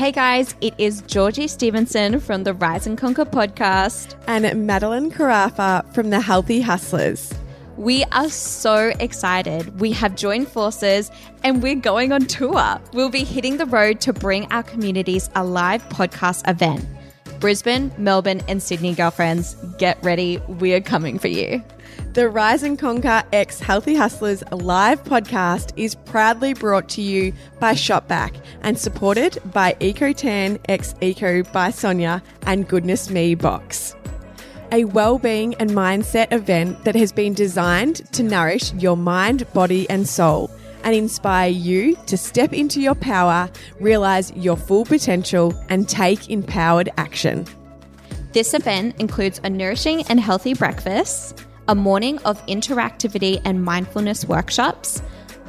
Hey guys, it is Georgie Stevenson from the Rise and Conquer podcast. And Madeline Calfas from the Healthy Hustlers. We are so excited. We have joined forces and we're going on tour. We'll be hitting the road to bring our communities a live podcast event. Brisbane, Melbourne, and Sydney girlfriends, get ready. We're coming for you. The Rise and Conquer X Healthy Hustlers live podcast is proudly brought to you by Shopback and supported by EcoTan X Eco by Sonya and Goodness Me Box. A well-being and mindset event that has been designed to nourish your mind, body, and soul and inspire you to step into your power, realize your full potential, and take empowered action. This event includes a nourishing and healthy breakfast a morning of interactivity and mindfulness workshops,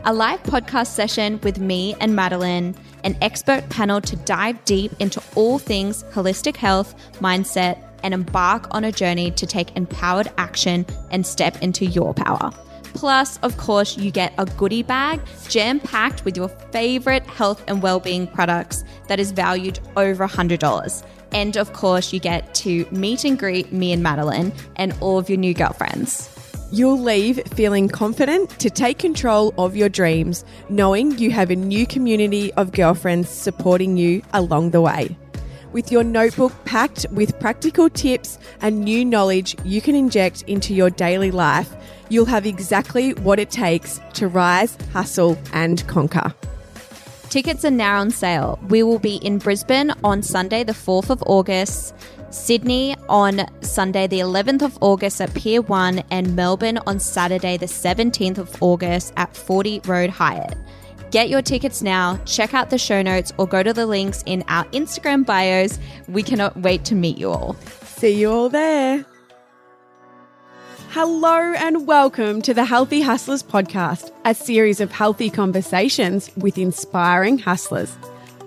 a live podcast session with me and Madeline, an expert panel to dive deep into all things holistic health, mindset, and embark on a journey to take empowered action and step into your power. Plus, of course, you get a goodie bag jam packed with your favorite health and well-being products that is valued over $100. And of course, you get to meet and greet me and Madeline and all of your new girlfriends. You'll leave feeling confident to take control of your dreams, knowing you have a new community of girlfriends supporting you along the way. With your notebook packed with practical tips and new knowledge you can inject into your daily life, you'll have exactly what it takes to rise, hustle, and conquer. Tickets are now on sale. We will be in Brisbane on Sunday, the 4th of August, Sydney on Sunday, the 11th of August at Pier 1, and Melbourne on Saturday, the 17th of August at 40 Road Hyatt. Get your tickets now, check out the show notes, or go to the links in our Instagram bios. We cannot wait to meet you all. See you all there. Hello and welcome to the Healthy Hustlers podcast, a series of healthy conversations with inspiring hustlers.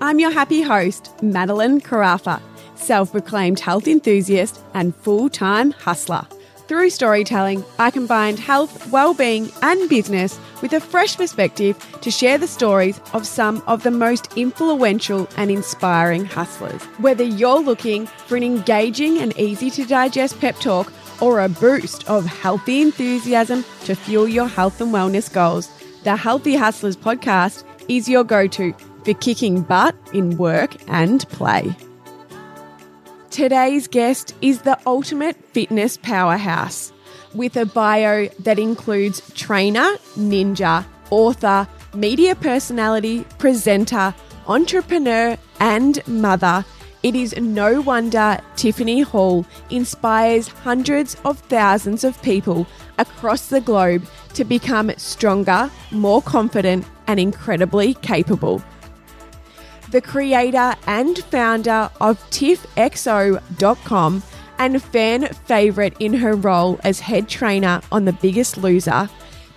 I'm your happy host, Madeline Calfas, self proclaimed health enthusiast and full time hustler. Through storytelling, I combined health, well-being, and business with a fresh perspective to share the stories of some of the most influential and inspiring hustlers. Whether you're looking for an engaging and easy to digest pep talk or a boost of healthy enthusiasm to fuel your health and wellness goals, the Healthy Hustlers podcast is your go to for kicking butt in work and play. Today's guest is the ultimate fitness powerhouse with a bio that includes trainer, ninja, author, media personality, presenter, entrepreneur, and mother it is no wonder Tiffany Hall inspires hundreds of thousands of people across the globe to become stronger, more confident, and incredibly capable. The creator and founder of TiffXO.com and fan favourite in her role as head trainer on The Biggest Loser,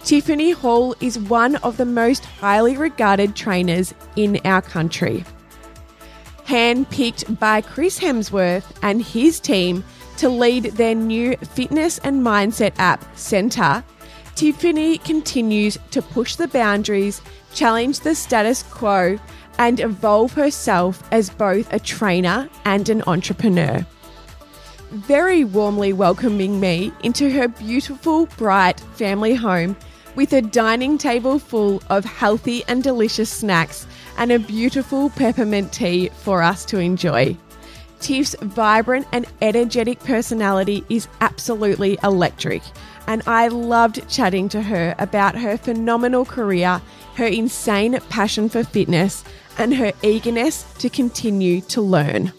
Tiffany Hall is one of the most highly regarded trainers in our country handpicked by Chris Hemsworth and his team to lead their new fitness and mindset app, Centr, Tiffany continues to push the boundaries, challenge the status quo, and evolve herself as both a trainer and an entrepreneur. Very warmly welcoming me into her beautiful, bright family home with a dining table full of healthy and delicious snacks and a beautiful peppermint tea for us to enjoy. Tiff's vibrant and energetic personality is absolutely electric, and I loved chatting to her about her phenomenal career, her insane passion for fitness, and her eagerness to continue to learn.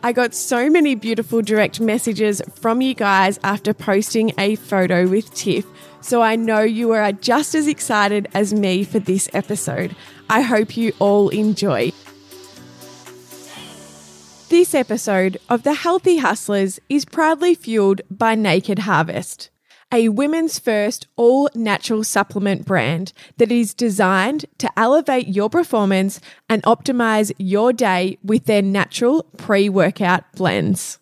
I got so many beautiful direct messages from you guys after posting a photo with Tiff, so I know you are just as excited as me for this episode. I hope you all enjoy. This episode of The Healthy Hustlers is proudly fueled by Naked Harvest, a women's first all natural supplement brand that is designed to elevate your performance and optimize your day with their natural pre workout blends.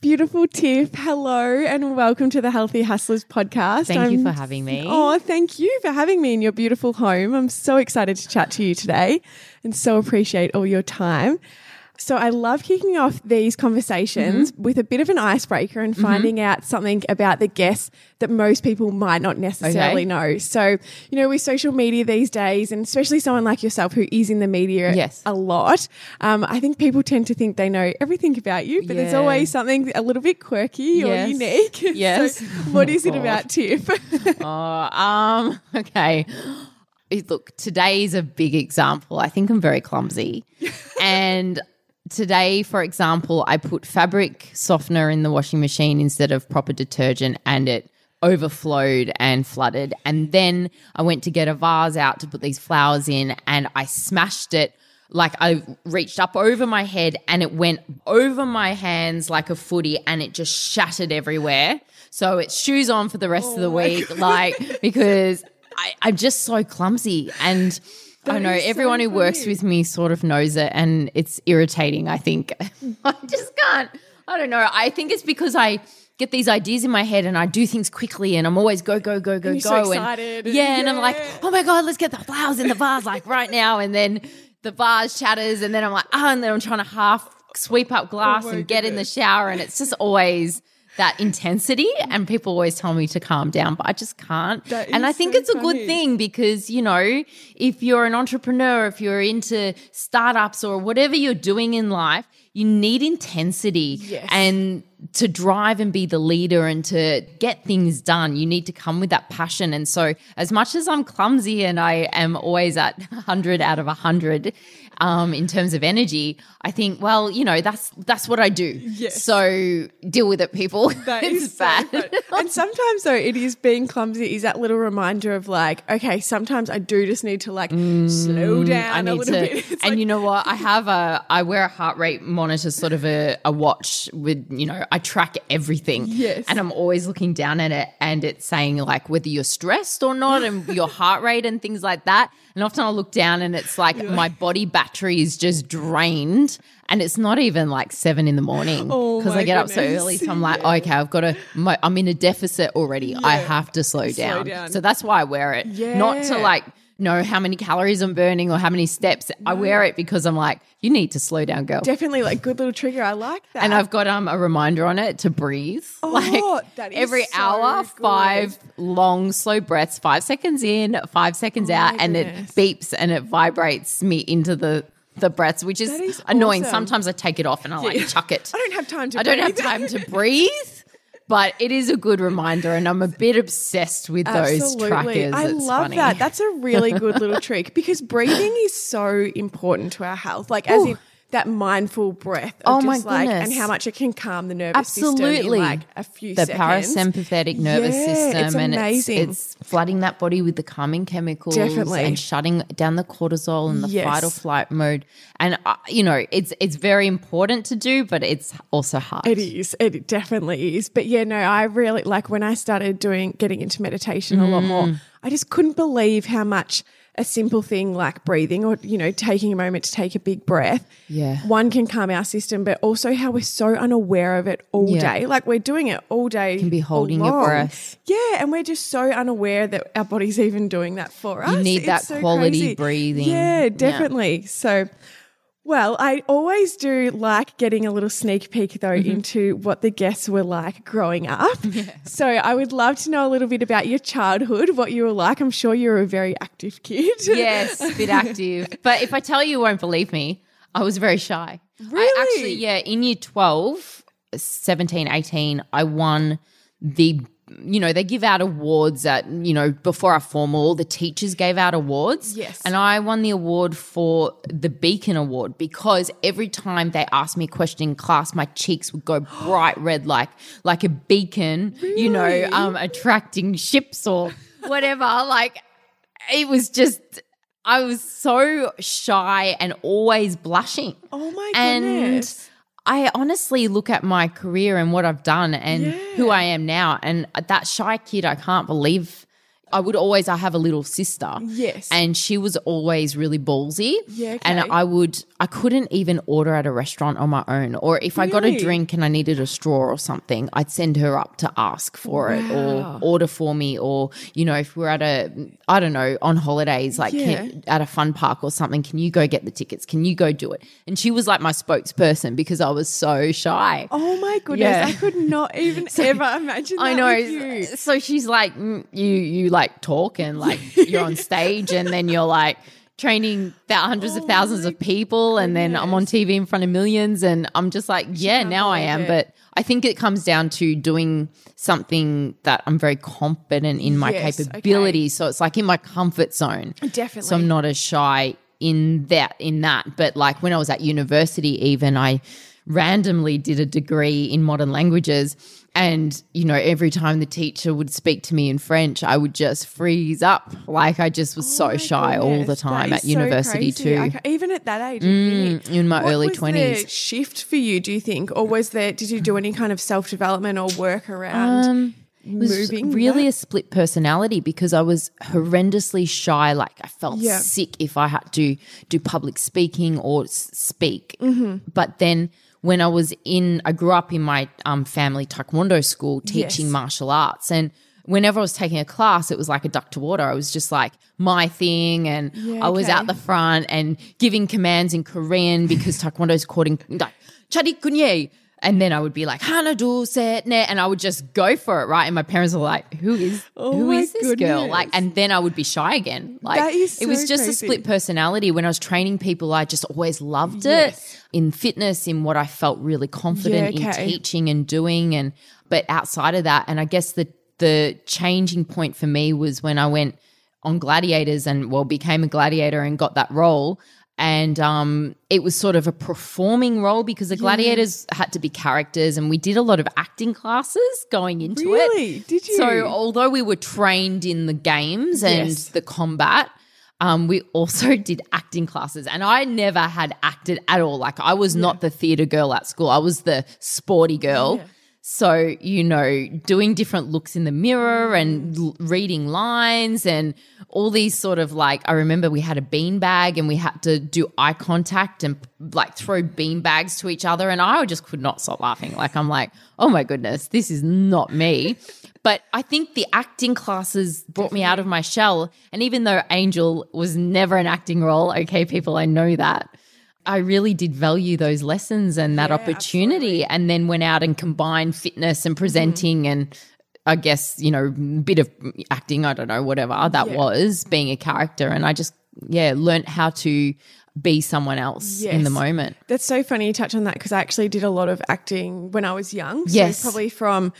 Beautiful Tiff, hello and welcome to the Healthy Hustlers podcast. Thank you I'm- for having me. Oh, thank you for having me in your beautiful home. I'm so excited to chat to you today and so appreciate all your time. So, I love kicking off these conversations Mm-hmm. with a bit of an icebreaker and finding out something about the guests that most people might not necessarily Okay. know. So, you know, with social media these days, and especially someone like yourself who is in the media Yes. a lot, um, I think people tend to think they know everything about you, but there's always something a little bit quirky or unique. Yes. so, what Oh, is it God. about Tiff? Oh, um, okay. Look, today is a big example. I think I'm very clumsy. and today, for example, I put fabric softener in the washing machine instead of proper detergent and it overflowed and flooded. And then I went to get a vase out to put these flowers in and I smashed it. Like I reached up over my head and it went over my hands like a footy and it just shattered everywhere. So it's shoes on for the rest of the oh week, like because I, I'm just so clumsy and I That know is so everyone who works with me sort of knows it and it's irritating, I think. I just can't. I don't know. I think it's because I get these ideas in my head and I do things quickly and I'm always go, go, go, go, go. so and- excited and- yeah, and I'm like, oh my God, let's get the flowers in the vase like right now. And then the vase shatters and then I'm like, oh, and then I'm trying to half sweep up glass Oh and get in the shower. And it's just always that intensity. And people always tell me to calm down, but I just can't. And I think so it's a funny. good thing because, you know, if you're an entrepreneur, if you're into startups or whatever you're doing in life, you need intensity Yes. and to drive and be the leader and to get things done. You need to come with that passion. And so, as much as I'm clumsy and I am always at 100 out of 100 um, in terms of energy, I think, well, you know, that's that's what I do. Yes. So deal with it, people. That is so bad. fun. and sometimes though it is being clumsy is that little reminder of like, okay, sometimes I do just need to like slow down Mm, I a need little to, bit. And like, you know what? I have a, I wear a heart rate monitor, sort of a, a watch with, you know, I track everything. Yes. And I'm always looking down at it and it's saying like whether you're stressed or not and your heart rate and things like that. And often I'll look down and it's like my body battery is just drained and it's not even like seven in the morning Oh because my I get up so early. So I'm like, okay, I've got to, my, I'm in a deficit already. I have to slow down. down. So that's why I wear it. Not to like, know how many calories I'm burning or how many steps. I wear it because I'm like, you need to slow down, girl. definitely like good little trigger. I like that. and I've got um a reminder on it to breathe. Oh, like that is every so hour, good. five long slow breaths, five seconds in, five seconds out, Oh my and goodness. it beeps and it vibrates me into the the breaths, which is, is annoying. awesome. Sometimes I take it off and I like chuck it. I don't have time to I don't have time to breathe. But it is a good reminder, and I'm a bit obsessed with those trackers. I It's love funny. that. That's a really good little trick because breathing is so important to our health. Like as Ooh. in that mindful breath of Oh my just like and how much it can calm the nervous system in like a few seconds. the seconds. parasympathetic nervous Yeah, system it's and amazing. it's, it's flooding that body with the calming chemicals Definitely. and shutting down the cortisol and the Yes. fight or flight mode and uh, you know it's it's very important to do but it's also hard It is. It definitely is. But yeah, no, I really like when I started doing getting into meditation a lot more. Mm. I just couldn't believe how much a simple thing like breathing or you know taking a moment to take a big breath Yeah. one can calm our system but also how we're so unaware of it all Yeah. day like we're doing it all day can be holding your breath. yeah and we're just so unaware that our body's even doing that for us You need It's that so quality crazy. breathing. yeah Yeah. definitely so well, I always do like getting a little sneak peek though Mm-hmm. into what the guests were like growing up. So I would love to know a little bit about your childhood, what you were like. I'm sure you were a very active kid. yes a bit active but if i tell you you won't believe me i was very shy I Really? actually yeah in year 12 17 18 i won the you know they give out awards at you know before our formal the teachers gave out awards Yes. and i won the award for the beacon award because every time they asked me a question in class my cheeks would go bright red like like a beacon you know um attracting ships or whatever like it was just I was so shy and always blushing. Oh my and goodness. I honestly look at my career and what I've done and who I am now and that shy kid I can't believe I would always, I have a little sister. Yes. And she was always really ballsy. Yeah, okay. And I would, I couldn't even order at a restaurant on my own. Or if I got a drink and I needed a straw or something, I'd send her up to ask for it or order for me. Or, you know, if we're at a, I don't know, on holidays, like Yeah. can, at a fun park or something, can you go get the tickets? Can you go do it? And she was like my spokesperson because I was so shy. Oh my goodness, Yeah. I could not even ever imagine that I know. So she's like, mm, you you like talk and like you're on stage, and then you're like training th- hundreds Oh of thousands of people, and then I'm on TV in front of millions, and I'm just like, yeah, now I am. it. But I think it comes down to doing something that I'm very confident in my Yes, capabilities. So it's like in my comfort zone. Definitely. So I'm not as shy in that in that. But like when I was at university, even I randomly did a degree in modern languages. And, you know, every time the teacher would speak to me in French, I would just freeze up. Like I just was so Oh my shy all the time at so university too. I even at that age, in in my what early was the 20s. shift for you? Do you think, or was there? Did you do any kind of self development or work around It was moving? really that? a split personality because I was horrendously shy. Like I felt Yeah. sick if I had to do public speaking or s- speak. Mm-hmm. But then when I was in, I grew up in my um, family taekwondo school teaching Yes. martial arts and. Whenever I was taking a class, it was like a duck to water. I was just like my thing, and Yeah, I was okay. out the front and giving commands in Korean because Taekwondo's called in like "Chadi kunye," and then I would be like "Hana do set ne," and I would just go for it, right? And my parents were like, "Who is Oh who is this girl?" Like, and then I would be shy again. Like, is it was just crazy. a split personality. When I was training people, I just always loved it in fitness, in what I felt really confident Yeah, okay. in teaching and doing, and but outside of that, and I guess the the changing point for me was when I went on Gladiators and well became a gladiator and got that role. And um, it was sort of a performing role because the gladiators had to be characters, and we did a lot of acting classes going into it. Really? Did you? So although we were trained in the games and Yes. the combat, um, we also did acting classes. And I never had acted at all. Like I was not the theatre girl at school. I was the sporty girl. So, you know, doing different looks in the mirror and l- reading lines and all these sort of like, I remember we had a bean bag and we had to do eye contact and like throw bean bags to each other. And I just could not stop laughing. Like, I'm like, oh my goodness, this is not me. But I think the acting classes brought me out of my shell. And even though Angel was never an acting role, okay, people, I know that. I really did value those lessons and that opportunity, and then went out and combined fitness and mm-hmm. presenting and I guess, you know, bit of acting, I don't know, whatever that was, being a character. And I just, yeah, learned how to be someone else in the moment. That's so funny you touch on that because I actually did a lot of acting when I was young. So Yes. probably from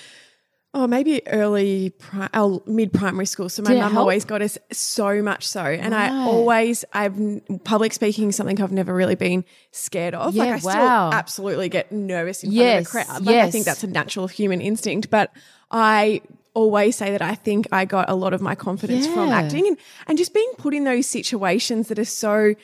oh maybe early pri- uh, oh, mid primary school. So my mum help? always got us so much so, and I always I've public speaking is something I've never really been scared of. like Yeah, I still absolutely get nervous in Yes, front of a crowd. Like I think that's a natural human instinct, but I always say that I think I got a lot of my confidence from acting and, and just being put in those situations that are so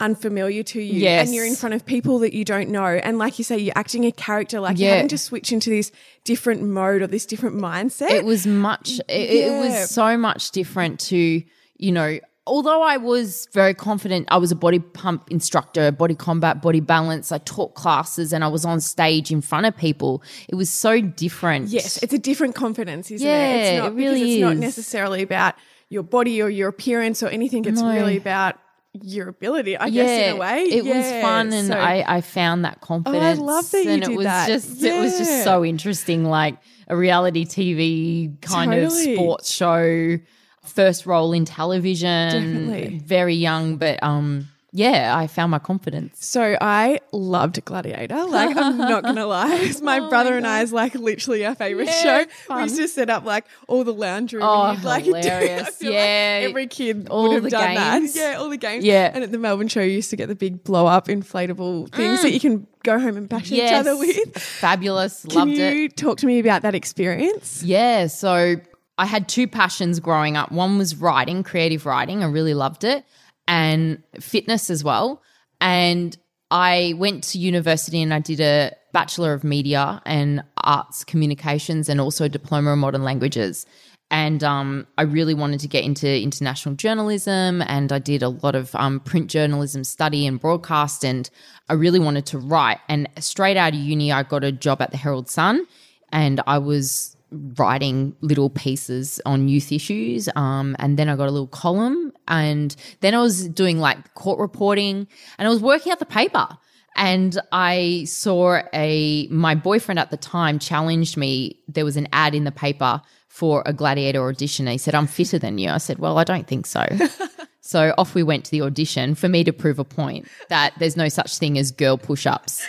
unfamiliar to you Yes. and you're in front of people that you don't know. And like you say you're acting a character like Yeah. you're having to switch into this different mode or this different mindset. It was much it, it was so much different to you know although i was very confident i was a body pump instructor body combat body balance. I taught classes and i was on stage in front of people. It was so different. Yes it's a different confidence isn't Yeah, it? It's not it really because it's not necessarily about your body or your appearance or anything. It's No. really about your ability i guess in a way it was fun and So- I, I found that confidence Oh, I love that you and it did was that. just it was just so interesting like a reality tv kind Totally. of sports show first role in television Definitely. very young but um yeah i found my confidence So I loved Gladiator. Like I'm not gonna lie, it's my oh brother and I I's like literally our favorite Oh Yeah, show. it's We used to set up like all the lounge room. Oh, and like, do- hilarious. feel like Yeah. every kid All would have the done games. that. Yeah, all the games. Yeah. and at the Melbourne show, you used to get the big blow up inflatable things that you can go home and bash each other with. fabulous Can loved you it talk to me about that experience? Yeah, so I had two passions growing up. One was writing, creative writing. I really loved it, and fitness as well. And I went to university and I did a Bachelor of Media and Arts Communications and also a Diploma in Modern Languages. and um, I really wanted to get into international journalism, and I did a lot of um, print journalism study and broadcast, and I really wanted to write. And straight out of uni, I got a job at the Herald Sun, and I was writing little pieces on youth issues. Um, and then I got a little column, and then I was doing like court reporting, and I was working at the paper. And I saw a my boyfriend at the time challenged me. There was an ad in the paper for a gladiator audition. He said, I'm fitter than you. I said, Well, I don't think so. so off we went to the audition for me to prove a point that there's no such thing as girl push ups.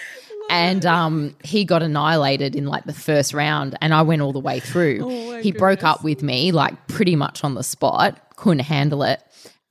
And um, he got annihilated in like the first round, and I went all the way through. Oh he broke up with me like pretty much on the spot, couldn't handle it,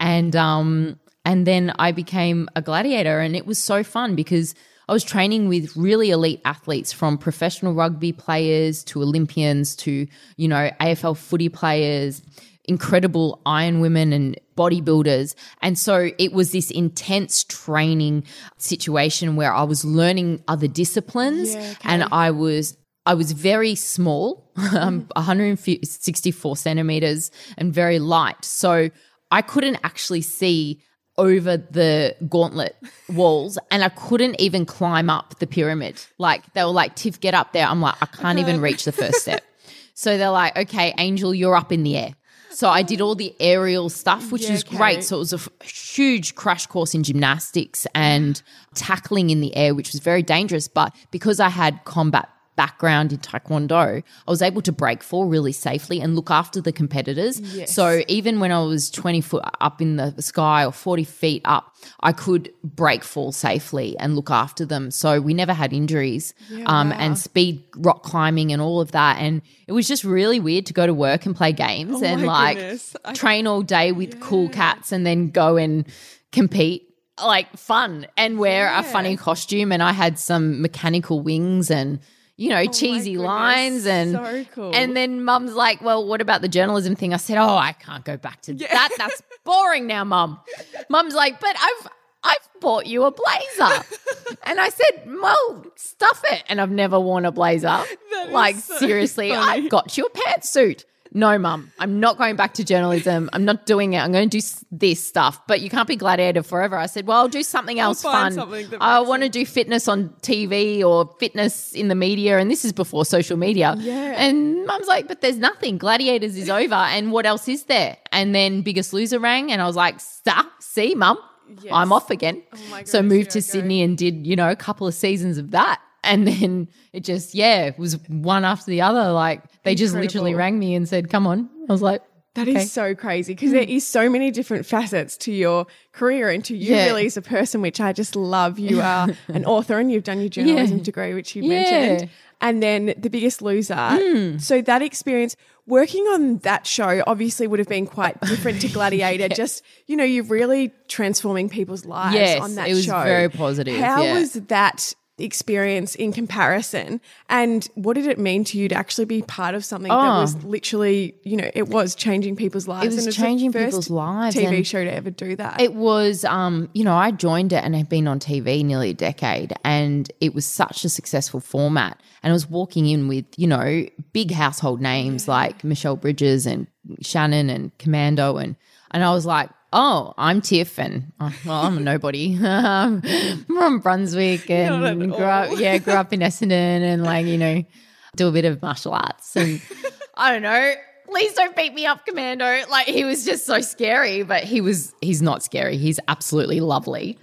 and um, and then I became a gladiator, and it was so fun because I was training with really elite athletes from professional rugby players to Olympians to, you know, AFL footy players, incredible iron women and bodybuilders. And so it was this intense training situation where I was learning other disciplines Yeah, okay. and I was I was very small, um, 164 centimeters, and very light. So I couldn't actually see over the gauntlet walls and I couldn't even climb up the pyramid. Like they were like, Tiff, get up there. I'm like, I can't even reach the first step. So they're like, okay, Angel, you're up in the air. So I did all the aerial stuff, which Yeah, is okay. great. So it was a f- huge crash course in gymnastics and tackling in the air, which was very dangerous. But because I had combat background in taekwondo, I was able to break fall really safely and look after the competitors. Yes. So even when I was 20 foot up in the sky or 40 feet up, I could break fall safely and look after them. So we never had injuries um, wow. and speed rock climbing and all of that. And it was just really weird to go to work and play games Oh and like goodness. Train all day with cool cats and then go and compete. Like fun and wear a funny costume. And I had some mechanical wings and, you know, oh cheesy Oh goodness. lines and So cool. and then mum's like, Well, what about the journalism thing? I said, Oh, I can't go back to that. That's boring now, mum. Mum's like, But I've I've bought you a blazer. and I said, Well, stuff it. And I've never worn a blazer. Like, so seriously, funny. I got you a pantsuit. No, mum, I'm not going back to journalism. I'm not doing it. I'm going to do this stuff, but you can't be gladiator forever. I said, well, I'll do something else fun. something I want to do fitness on TV or fitness in the media. And this is before social media. Yeah. And mum's like, but there's nothing. Gladiators is over. And what else is there? And then Biggest Loser rang. And I was like, stop, see, mum, I'm off again. Oh my so moved to. Sydney and did, you know, a couple of seasons of that. And then it just, yeah, it was one after the other. Like they just literally rang me and said, come on. I was like, That is Okay. so crazy because there is so many different facets to your career and to you Yeah. really as a person, which I just love. You are an author and you've done your journalism Yeah. degree, which you Yeah. Mentioned. And then The Biggest Loser. Mm. So that experience, working on that show obviously would have been quite different to Gladiator. Just, you know, you're really transforming people's lives Yes, on that it was show. very positive, How was that experience in comparison? And what did it mean to you to actually be part of something that Oh. was literally, you know, it was changing people's lives. it was and it's changing people's lives TV show to ever do that. It was, um, you know, I joined it and have been on TV nearly a decade, and it was such a successful format. And I was walking in with, you know, big household names like Michelle Bridges and Shannon and Commando, and and I was like, oh, I'm Tiff, and oh, well, I'm a nobody. I'm from Brunswick and grew up, yeah, grew up in Essendon, and like, you know, do a bit of martial arts and I don't know. Please don't beat me up, Commando. Like he was just so scary, but he was he's not scary. He's absolutely lovely.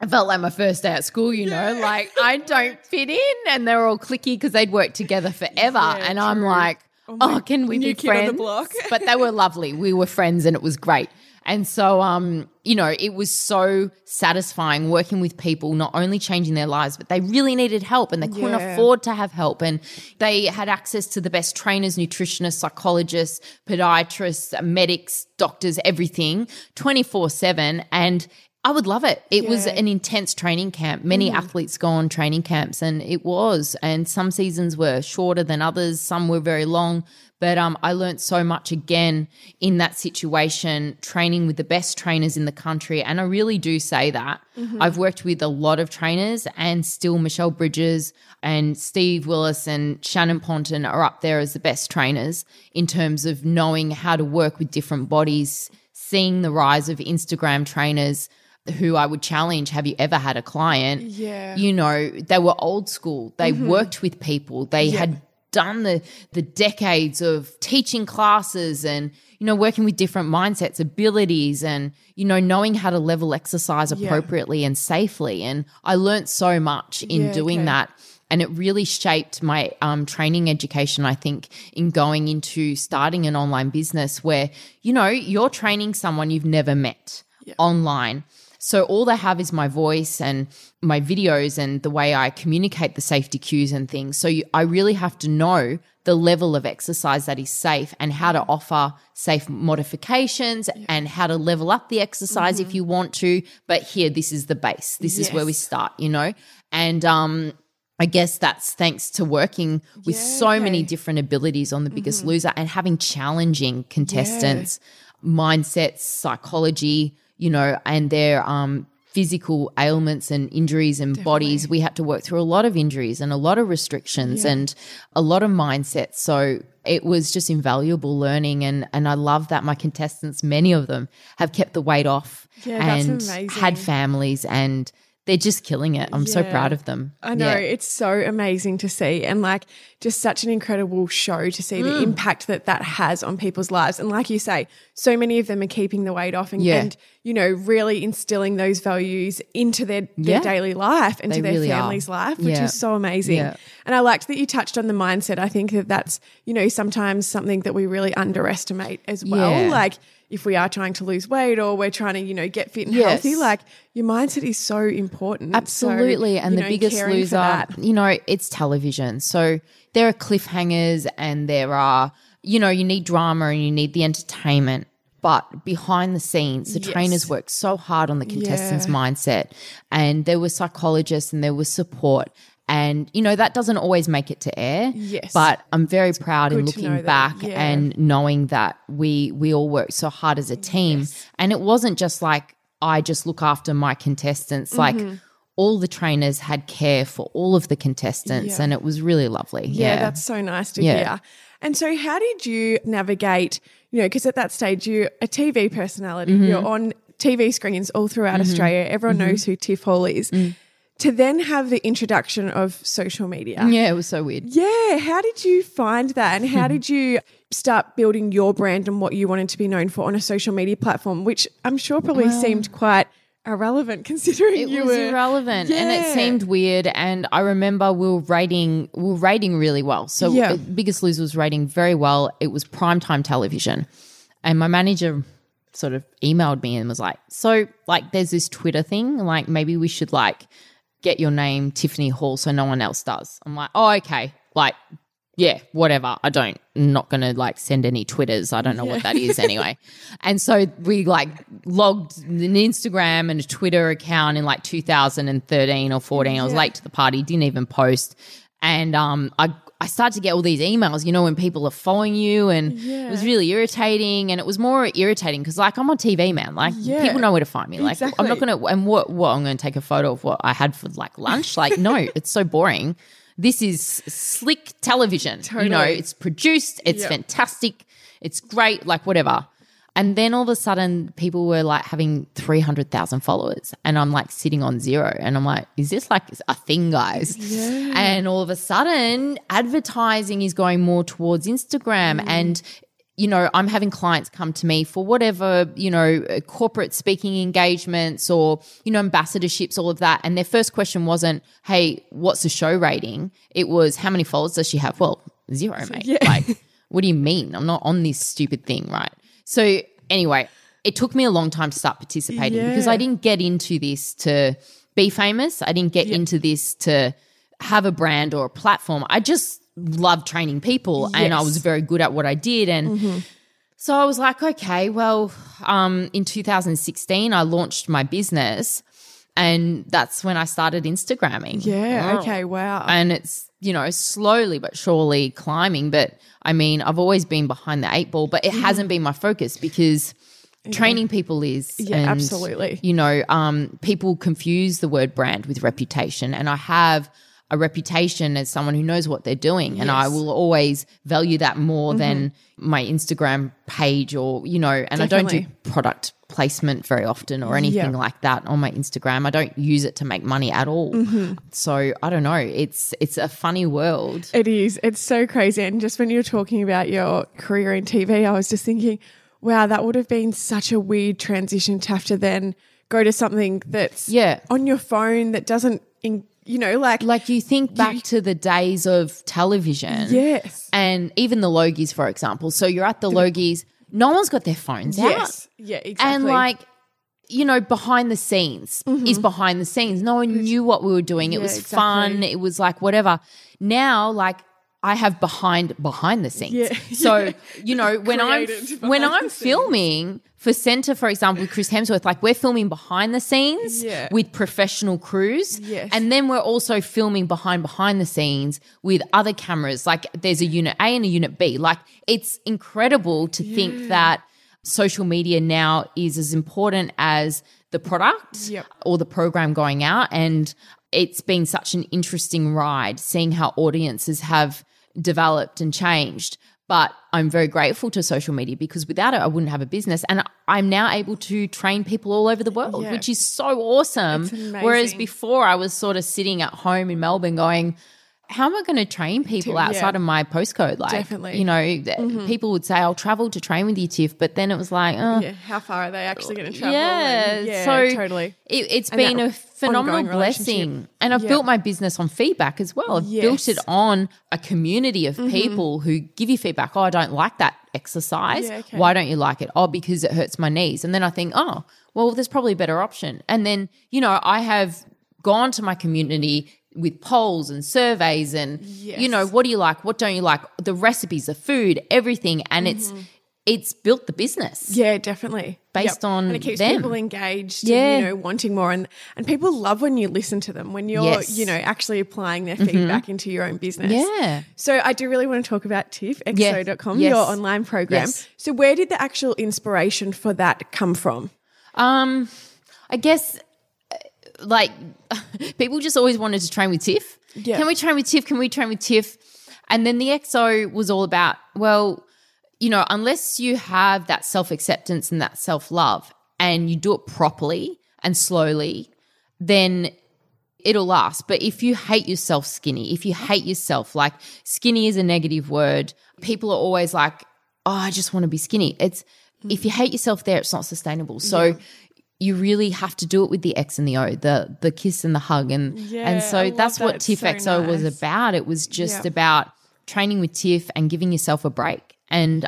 I felt like my first day at school, you know, like I don't fit in and they're all clicky because they'd worked together forever. and I'm true. like, Oh oh, can we be new kid on the friends? block. but they were lovely. We were friends and it was great. And so, um, you know, it was so satisfying working with people, not only changing their lives, but they really needed help and they couldn't Yeah. afford to have help. And they had access to the best trainers, nutritionists, psychologists, podiatrists, medics, doctors, everything 24 7. And I would love it. It was Yeah. Mm. an intense training camp. Many athletes go on training camps, and it was. And some seasons were shorter than others. Some were very long. But um, I learned so much again in that situation, training with the best trainers in the country. And I really do say that. Mm-hmm. I've worked with a lot of trainers, and still Michelle Bridges and Steve Willis and Shannon Ponton are up there as the best trainers in terms of knowing how to work with different bodies, seeing the rise of Instagram trainers who I would challenge, have you ever had a client? Yeah. Mm-hmm. You know, they were old school. They worked with people. They had done the the decades of teaching classes and you know working with different mindsets, abilities and you know knowing how to level exercise appropriately and safely. And I learned so much in Yeah, doing okay. that and it really shaped my um, training education i think in going into starting an online business where you know you're training someone you've never met online so all they have is my voice and my videos and the way i communicate the safety cues and things. So you, i really have to know the level of exercise that is safe and how to offer safe modifications and how to level up the exercise if you want to. But here this is the base. This is where we start you know? And um I guess that's thanks to working with Yeah, so many. Mm-hmm. different abilities on The Biggest Loser and having challenging contestants, mindsets, psychology, you know, and their um, physical ailments and injuries and bodies. We had to work through a lot of injuries and a lot of restrictions and a lot of mindsets. So it was just invaluable learning and and I love that my contestants, many of them, have kept the weight off Yeah, and had families and they're just killing it. I'm so proud of them. I know Yeah. it's so amazing to see, and like just such an incredible show to see Mm. the impact that that has on people's lives. And like you say, so many of them are keeping the weight off, and, Yeah. and you know, really instilling those values into their their Yeah. daily life, into They their really are. family's life, which Yeah. is so amazing. Yeah. And I liked that you touched on the mindset. I think that that's you know sometimes something that we really underestimate as well. Yeah. Like if we are trying to lose weight or we're trying to you know get fit and Yes. healthy, like your mindset is so important. So, Absolutely. and you the know, biggest loser, you know, it's television. So there are cliffhangers and there are, you know, you need drama and you need the entertainment. But behind the scenes, the Yes. trainers worked so hard on the contestants' Yeah. mindset. And there were psychologists and there was support. And, you know, that doesn't always make it to air. Yes. But I'm very proud in looking that, back yeah. and knowing that we we all worked so hard as a team. And it wasn't just like I just look after my contestants. Like Mm-hmm. all the trainers had care for all of the contestants Yeah. and it was really lovely. Yeah, Yeah. that's so nice to Yeah. hear. And so, how did you navigate? You know, because at that stage, you're a TV personality. Mm-hmm. You're on TV screens all throughout Australia. Everyone knows who Tiff Hall is. Mm. To then have the introduction of social media. yeah, it was so weird. Yeah, how did you find that? And how did you start building your brand and what you wanted to be known for on a social media platform, which I'm sure probably seemed quite irrelevant considering It you was were irrelevant and it seemed weird. And I remember we were rating, we were rating really well. So Yeah. uh, Biggest Loser was rating very well. It was primetime television. And my manager sort of emailed me and was like, so like there's this Twitter thing, like maybe we should like get your name Tiffany Hall so no one else does. I'm like, oh, okay. Like, yeah, whatever. I don't, I'm not going to like send any Twitters. I don't know what that is anyway. And so we like logged an Instagram and a Twitter account in like 2013 or 14. I was late to the party, didn't even post. And um, I, I started to get all these emails, you know, when people are following you, and it was really irritating. And it was more irritating because, like, I'm on TV, man. Like, Yeah. people know where to find me. Like, I'm not going to, and what, what, I'm going to take a photo of what I had for like lunch? Like, no, it's so boring. This is slick television. You know, it's produced, it's Yep. fantastic, it's great, like, whatever. And then all of a sudden, people were like having 300,000 followers. And I'm like sitting on zero. And I'm like, is this like a thing, guys? And all of a sudden, advertising is going more towards Instagram. And, you know, I'm having clients come to me for whatever, you know, uh, corporate speaking engagements or, you know, ambassadorships, all of that. And their first question wasn't, hey, what's the show rating? It was, how many followers does she have? Well, zero, mate. Like, what do you mean? I'm not on this stupid thing, right? So anyway, it took me a long time to start participating because I didn't get into this to be famous. I didn't get into this to have a brand or a platform. I just loved training people and I was very good at what I did. And So I was like, okay, well, um, in 2016, I launched my business and that's when I started Instagramming. Yeah. Okay. Wow. And it's, you know, slowly but surely climbing. But I mean, I've always been behind the eight ball, but it hasn't been my focus because training people is. Yeah, and, absolutely. You know, um, people confuse the word brand with reputation. And I have a reputation as someone who knows what they're doing. And I will always value that more than my Instagram page or, you know, and I don't do product placement very often or anything Yeah. like that on my Instagram. I don't use it to make money at all. Mm-hmm. So I don't know. It's it's a funny world. It is. It's so crazy. And just when you were talking about your career in TV, I was just thinking, wow, that would have been such a weird transition to have to then go to something that's Yeah. on your phone that doesn't, in, you know, like, Like you think back to the days of television. yes, And even the Logies, for example. So you're at the Logies, no one's got their phones out. yes, yeah, exactly. And like, you know, behind the scenes mm-hmm. is behind the scenes. No one knew what we were doing. It Yeah, was exactly. fun. It was like whatever. Now, like, I have behind behind the scenes. Yeah. So, you know, when I'm when I'm filming for Centr, for example, with Chris Hemsworth, like we're filming behind the scenes Yeah. with professional crews. Yes. And then we're also filming behind behind the scenes with other cameras. Like there's a unit A and a unit B. Like it's incredible to think that social media now is as important as the product Yep. or the program going out. And it's been such an interesting ride seeing how audiences have developed and changed. But I'm very grateful to social media because without it, I wouldn't have a business. And I'm now able to train people all over the world, Yeah. which is so awesome. Whereas before, I was sort of sitting at home in Melbourne going, how am I going to train people outside yeah. of my postcode? Like, Definitely. you know, th- people would say, I'll travel to train with you, Tiff. But then it was like, oh, yeah, how far are they actually going to travel? yeah, And- yeah, so totally. It, it's And been a phenomenal blessing, and I've Yeah. built my business on feedback as well. I've built it on a community of Mm-hmm. people who give you feedback. Oh, I don't like that exercise. Yeah, okay. Why don't you like it? Oh, because it hurts my knees. And then I think, oh, well, there's probably a better option. And then you know, I have gone to my community with polls and surveys and you know what do you like what don't you like the recipes the food everything and it's it's built the business Mm-hmm. Yeah, definitely. Based on and it keeps them. people engaged. Yeah. and, you know, wanting more, and and people love when you listen to them when you're, Yes. Mm-hmm. you know, actually applying their feedback into your own business. Yeah. So I do really want to talk about TIFF, Yeah. exo.com, Yes. your online program. Yes. So where did the actual inspiration for that come from? Um, I guess like people just always wanted to train with Tiff. Yeah. Can we train with Tiff? Can we train with Tiff? And then the XO was all about, well, you know, unless you have that self acceptance and that self love and you do it properly and slowly, then it'll last. But if you hate yourself skinny, if you hate yourself, like skinny is a negative word, people are always like, oh, I just want to be skinny. It's if you hate yourself there, it's not sustainable. So you really have to do it with the X and the O, the the kiss and the hug. And Yeah, and so love that's that. what Tiff so XO was about. It was just Yeah. about training with Tiff and giving yourself a break. And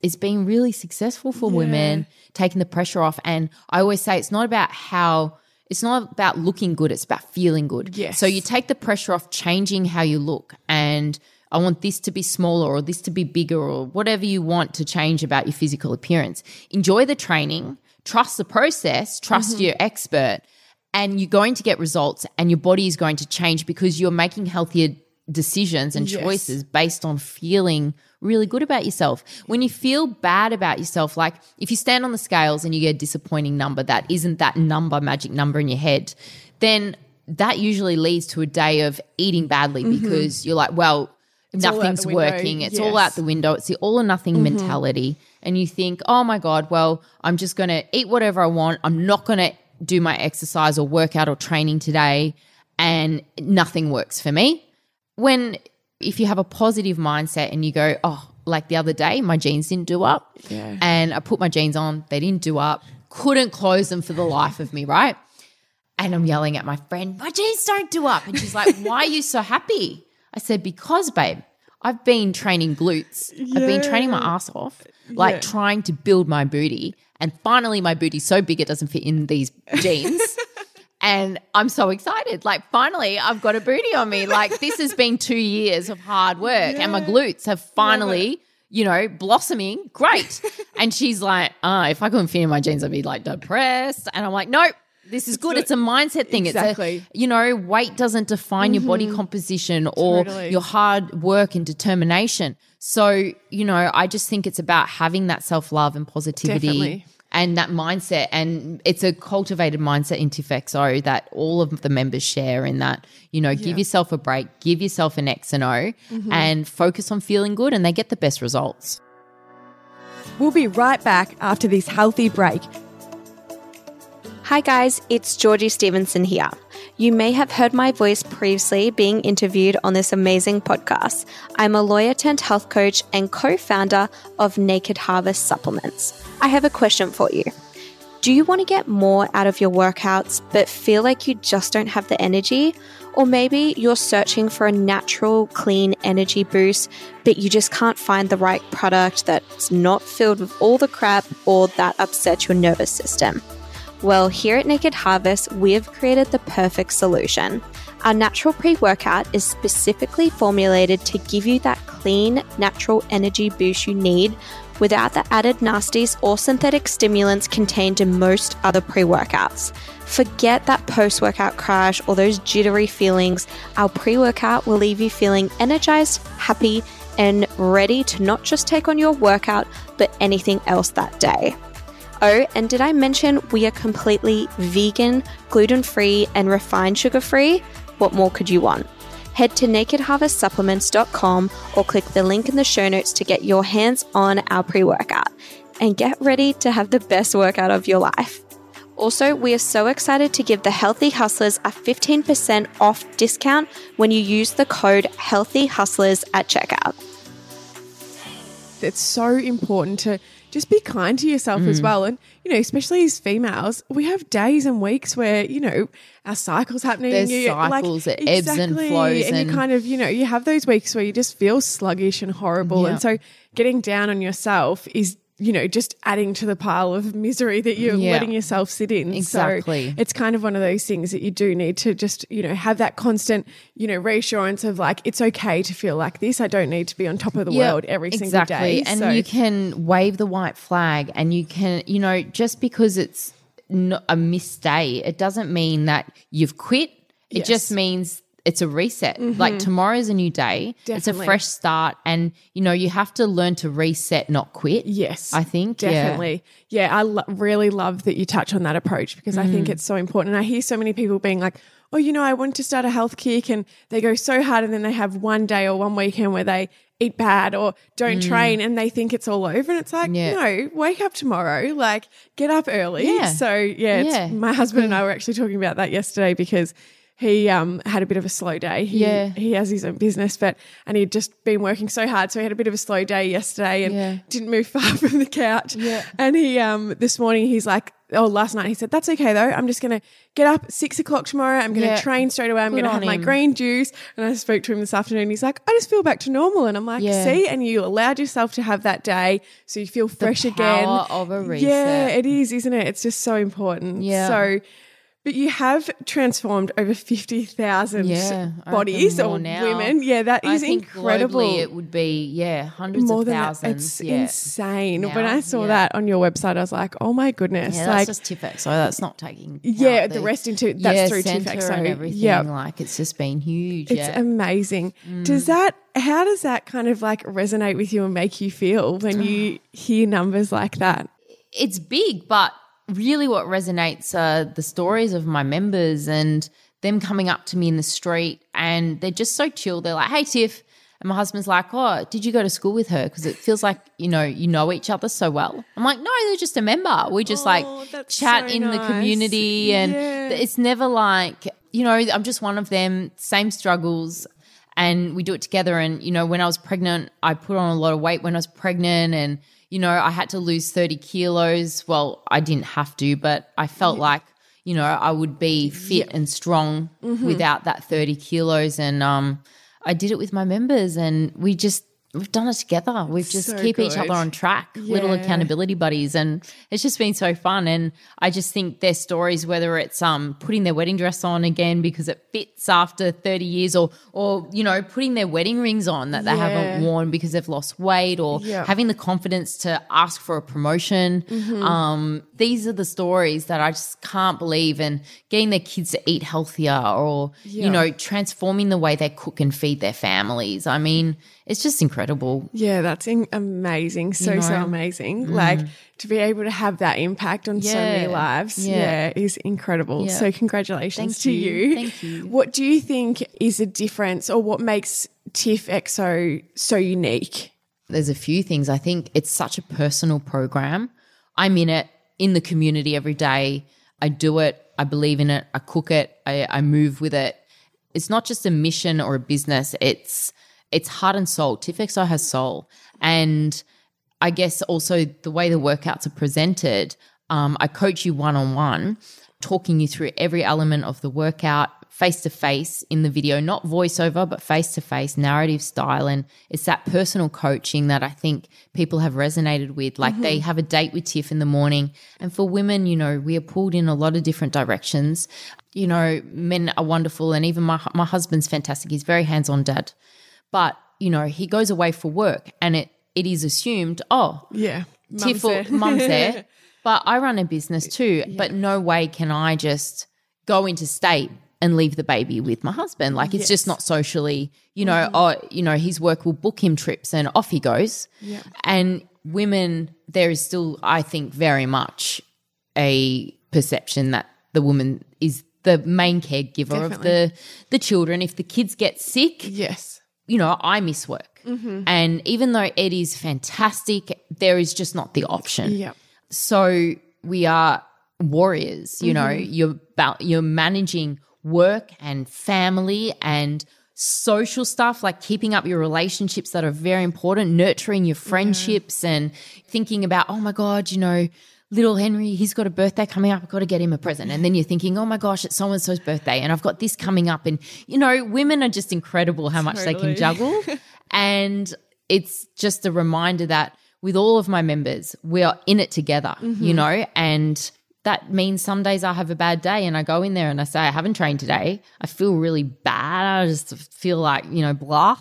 it's been really successful for women, taking the pressure off. And I always say it's not about how it's not about looking good, it's about feeling good. Yes. So you take the pressure off changing how you look and I want this to be smaller or this to be bigger or whatever you want to change about your physical appearance. Enjoy the training, trust the process, trust mm-hmm. your expert, and you're going to get results and your body is going to change because you're making healthier decisions and Yes. choices based on feeling really good about yourself. When you feel bad about yourself, like if you stand on the scales and you get a disappointing number that isn't that number, magic number in your head, then that usually leads to a day of eating badly mm-hmm. because you're like, well, Mm-hmm. all out nothing's working. It's all Yes. Mm-hmm. out the window. It's the all or nothing mentality. And you think, oh my God, well, I'm just going to eat whatever I want. I'm not going to do my exercise or workout or training today. And nothing works for me. When, if you have a positive mindset and you go, oh, like the other day, my jeans didn't do up. Yeah. And I put my jeans on, they didn't do up. Couldn't close them for the life of me, right? And I'm yelling at my friend, my jeans don't do up. And she's like, why are you so happy? I said, because, babe, I've been training glutes. I've been training my ass off, like Yeah. trying to build my booty. And finally, my booty's so big it doesn't fit in these jeans. and I'm so excited. Like, finally, I've got a booty on me. Like, this has been two years of hard work, and my glutes have finally, you know, blossoming, great. and she's like, uh, if I couldn't fit in my jeans, I'd be like depressed. And I'm like, nope. This is good. It's a mindset thing. Exactly. It's a, you know, weight doesn't define your body mm-hmm. composition or Totally. your hard work and determination. So, you know, I just think it's about having that self love and positivity Definitely. and that mindset. And it's a cultivated mindset in TIFFXO that all of the members share in that, you know, give yourself a break, give yourself an X and O mm-hmm. and focus on feeling good and they get the best results. We'll be right back after this healthy break. Hi, guys, it's Georgie Stevenson here. You may have heard my voice previously being interviewed on this amazing podcast. I'm a lawyer turned health coach and co founder of Naked Harvest Supplements. I have a question for you. Do you want to get more out of your workouts but feel like you just don't have the energy? Or maybe you're searching for a natural, clean energy boost, but you just can't find the right product that's not filled with all the crap or that upsets your nervous system. Well, here at Naked Harvest, we have created the perfect solution. Our natural pre workout is specifically formulated to give you that clean, natural energy boost you need without the added nasties or synthetic stimulants contained in most other pre workouts. Forget that post workout crash or those jittery feelings. Our pre workout will leave you feeling energized, happy, and ready to not just take on your workout, but anything else that day. Oh, and did I mention we are completely vegan, gluten free, and refined sugar free? What more could you want? Head to nakedharvestsupplements.com or click the link in the show notes to get your hands on our pre workout and get ready to have the best workout of your life. Also, we are so excited to give the Healthy Hustlers a 15% off discount when you use the code Healthy Hustlers at checkout. it's so important to just be kind to yourself Mm. as well. And, you know, especially as females, we have days and weeks where, you know, our cycle's happening. There's you- cycles, it ebbs and Exactly. flows And, and- you kind of, you know, you have those weeks where you just feel sluggish and horrible. Yeah. And so getting down on yourself is, you know, just adding to the pile of misery that you're Yeah. letting yourself sit in. Exactly. So it's kind of one of those things that you do need to just, you know, have that constant, you know, reassurance of like, it's okay to feel like this. I don't need to be on top of the Yeah, world every single day. And So- you can wave the white flag, and you can, you know, just because it's not a missed day, it doesn't mean that you've quit. It Yes. just means it's a reset. Like tomorrow's a new day. It's a fresh start, and you know you have to learn to reset, not quit. Yes, I think definitely. Yeah, I lo- really love that you touch on that approach because I Mm. think it's so important. And I hear so many people being like, "Oh, you know, I want to start a health kick," and they go so hard, and then they have one day or one weekend where they eat bad or don't train, and they think it's all over. And it's like, Mm. Yeah. no, wake up tomorrow, like get up early. Yeah. So yeah, it's, Yeah. my husband and I were actually talking about that yesterday because. He um, had a bit of a slow day. He, Yeah. he has his own business, but and he'd just been working so hard, so he had a bit of a slow day yesterday and Yeah. didn't move far from the couch. Yeah. And he um this morning he's like, oh last night he said that's okay though. I'm just gonna get up at six o'clock tomorrow. I'm gonna Yeah. train straight away. I'm gonna on have my green juice. And I spoke to him this afternoon. He's like, I just feel back to normal. And I'm like, Yeah. see, and you allowed yourself to have that day, so you feel fresh again. of a reset. Yeah, it is, isn't it? It's just so important. Yeah. So. But you have transformed over 50,000 Yeah, bodies or now. women. Yeah, that is incredible it would be yeah hundreds more of than thousands. that. It's yeah. insane. when I saw yeah. that on your website, I was like, oh my goodness. Yeah, like, that's just TIFX, so that's not taking. Yeah, out the rest into- that's yeah, through Centr TIFX, and so, everything. yeah. Like it's just been huge. it's amazing. Mm. Does that, how does that kind of like resonate with you and make you feel when you hear numbers like that? it's big, but really what resonates are the stories of my members and them coming up to me in the street and they're just so chill. They're like, hey, Tiff. And my husband's like, oh, did you go to school with her? Because it feels like, you know, you know each other so well. I'm like, no, they're just a member. We just Oh, like chat so in the community. And Yeah. it's never like, you know, I'm just one of them, same struggles. And we do it together. And, you know, when I was pregnant, I put on a lot of weight when I was pregnant. And, you know, I had to lose 30 kilos. Well, I didn't have to, but I felt like, you know, I would be fit and strong Mm-hmm. without that 30 kilos. And um, I did it with my members and we just, we've done it together. We've just So keep each other on track, little accountability buddies, and it's just been so fun. And I just think their stories, whether it's um putting their wedding dress on again because it fits after thirty years, or or you know putting their wedding rings on that they haven't worn because they've lost weight, or Yeah. having the confidence to ask for a promotion. Mm-hmm. Um, these are the stories that I just can't believe, and getting their kids to eat healthier, or Yeah. you know transforming the way they cook and feed their families. I mean, it's just incredible. Yeah, that's in- amazing. So, so know? Mm. amazing. Like to be able to have that impact on so many lives. Yeah. Yeah, is incredible. Yeah. So, congratulations Thank to you. you. Thank you. What do you think is a difference or what makes TIFFXO so unique? there's a few things. I think it's such a personal program. I'm in it in the community every day. I do it. I believe in it. I cook it. I, I move with it. It's not just a mission or a business. It's it's heart and soul. TIFFXO has soul, and I guess also the way the workouts are presented. Um, I coach you one on one, talking you through every element of the workout face to face in the video, not voiceover, but face to face narrative style. And it's that personal coaching that I think people have resonated with. Like they have a date with Tiff in the morning. And for women, you know, we are pulled in a lot of different directions. You know, men are wonderful. And even my, my husband's fantastic. He's very hands on dad. But, you know, he goes away for work and it, it is assumed, oh, Yeah. Tiff or mum's there. But I run a business too. But no way can I just go into state and leave the baby with my husband. Like it's just not socially, you know, oh, you know, his work will book him trips and off he goes. And women, there is still, I think, very much a perception that the woman is the main caregiver of the the children. If the kids get sick, Yes. You know, I miss work. Mm-hmm. And even though it is fantastic, there is just not the option. Yeah. So we are warriors, you know, mm-hmm. you're about, you're managing work and family and social stuff like keeping up your relationships that are very important, nurturing your friendships and thinking about, oh my God, you know, little Henry, he's got a birthday coming up. I've got to get him a present. And then you're thinking, oh my gosh, it's so and so's birthday. And I've got this coming up. And, you know, women are just incredible how much they can juggle. and it's just a reminder that with all of my members, we are in it together, you mm-hmm. know, and that means some days I have a bad day and I go in there and I say, I haven't trained today. I feel really bad. I just feel like, you know, blah.